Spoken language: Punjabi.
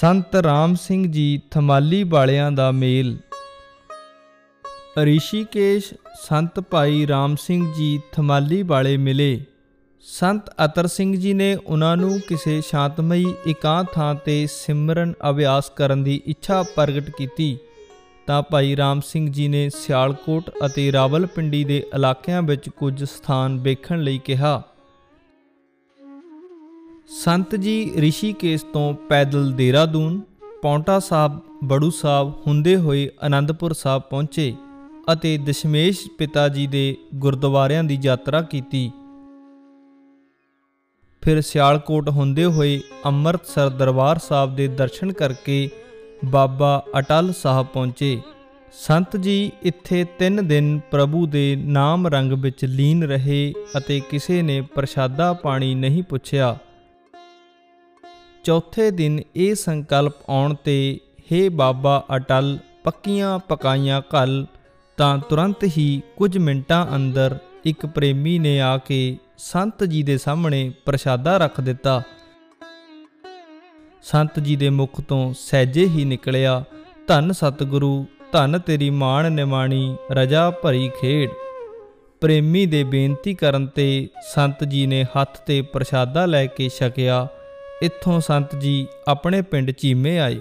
ਸੰਤ ਰਾਮ ਸਿੰਘ ਜੀ ਥਮਾਲੀ ਵਾਲਿਆਂ ਦਾ ਮੇਲ। ਰਿਸ਼ੀਕੇਸ਼ ਸੰਤ ਭਾਈ ਰਾਮ ਸਿੰਘ ਜੀ ਥਮਾਲੀ ਵਾਲੇ ਮਿਲੇ। ਸੰਤ ਅਤਰ ਸਿੰਘ ਜੀ ਨੇ ਉਹਨਾਂ ਨੂੰ ਕਿਸੇ ਸ਼ਾਂਤਮਈ ਇਕਾਂਤ ਥਾਂ ਤੇ ਸਿਮਰਨ ਅਭਿਆਸ ਕਰਨ ਦੀ ਇੱਛਾ ਪ੍ਰਗਟ ਕੀਤੀ। ਤਾਂ ਭਾਈ ਰਾਮ ਸਿੰਘ ਜੀ ਨੇ ਸਿਆਲਕੋਟ ਅਤੇ ਰਾਵਲਪਿੰਡੀ ਦੇ ਇਲਾਕਿਆਂ ਵਿੱਚ ਕੁਝ ਸਥਾਨ ਵੇਖਣ ਲਈ ਕਿਹਾ। ਸੰਤ ਜੀ ਰਿਸ਼ੀਕੇਸ਼ ਤੋਂ ਪੈਦਲ ਦੇਹਰਾਦੂਨ, ਪੌਂਟਾ ਸਾਹਿਬ, ਬੜੂ ਸਾਹਿਬ ਹੁੰਦੇ ਹੋਏ ਆਨੰਦਪੁਰ ਸਾਹਿਬ ਪਹੁੰਚੇ ਅਤੇ ਦਸ਼ਮੇਸ਼ ਪਿਤਾ ਜੀ ਦੇ ਗੁਰਦੁਆਰਿਆਂ ਦੀ ਯਾਤਰਾ ਕੀਤੀ। ਫਿਰ ਸਿਆਲਕੋਟ ਹੁੰਦੇ ਹੋਏ ਅੰਮ੍ਰਿਤਸਰ ਦਰਬਾਰ ਸਾਹਿਬ ਦੇ ਦਰਸ਼ਨ ਕਰਕੇ ਬਾਬਾ ਅਟਲ ਸਾਹਿਬ ਪਹੁੰਚੇ। ਸੰਤ ਜੀ ਇੱਥੇ 3 ਦਿਨ ਪ੍ਰਭੂ ਦੇ ਨਾਮ ਰੰਗ ਵਿੱਚ ਲੀਨ ਰਹੇ ਅਤੇ ਕਿਸੇ ਨੇ ਪ੍ਰਸ਼ਾਦਾ ਪਾਣੀ ਨਹੀਂ ਪੁੱਛਿਆ। ਚੌਥੇ ਦਿਨ ਇਹ ਸੰਕਲਪ ਆਉਣ ਤੇ हे ਬਾਬਾ ਅਟਲ, ਪੱਕੀਆਂ ਪਕਾਈਆਂ ਘਲ, ਤਾਂ ਤੁਰੰਤ ਹੀ ਕੁਝ ਮਿੰਟਾਂ ਅੰਦਰ ਇੱਕ ਪ੍ਰੇਮੀ ਨੇ ਆ ਕੇ ਸੰਤ ਜੀ ਦੇ ਸਾਹਮਣੇ ਪ੍ਰਸ਼ਾਦਾ ਰੱਖ ਦਿੱਤਾ। ਸੰਤ ਜੀ ਦੇ ਮੁਖ ਤੋਂ ਸਹਿਜੇ ਹੀ ਨਿਕਲਿਆ, ਧੰਨ ਸਤਿਗੁਰੂ, ਧੰਨ ਤੇਰੀ ਮਾਣ ਨਿਮਾਣੀ ਰਜਾ ਭਰੀ ਖੇਡ। ਪ੍ਰੇਮੀ ਦੇ ਬੇਨਤੀ ਕਰਨ ਤੇ ਸੰਤ ਜੀ ਨੇ ਹੱਥ ਤੇ ਪ੍ਰਸ਼ਾਦਾ ਲੈ ਕੇ ਛਕਿਆ। ਇੱਥੋਂ ਸੰਤ ਜੀ ਆਪਣੇ ਪਿੰਡ ਚੀਮੇ ਆਏ।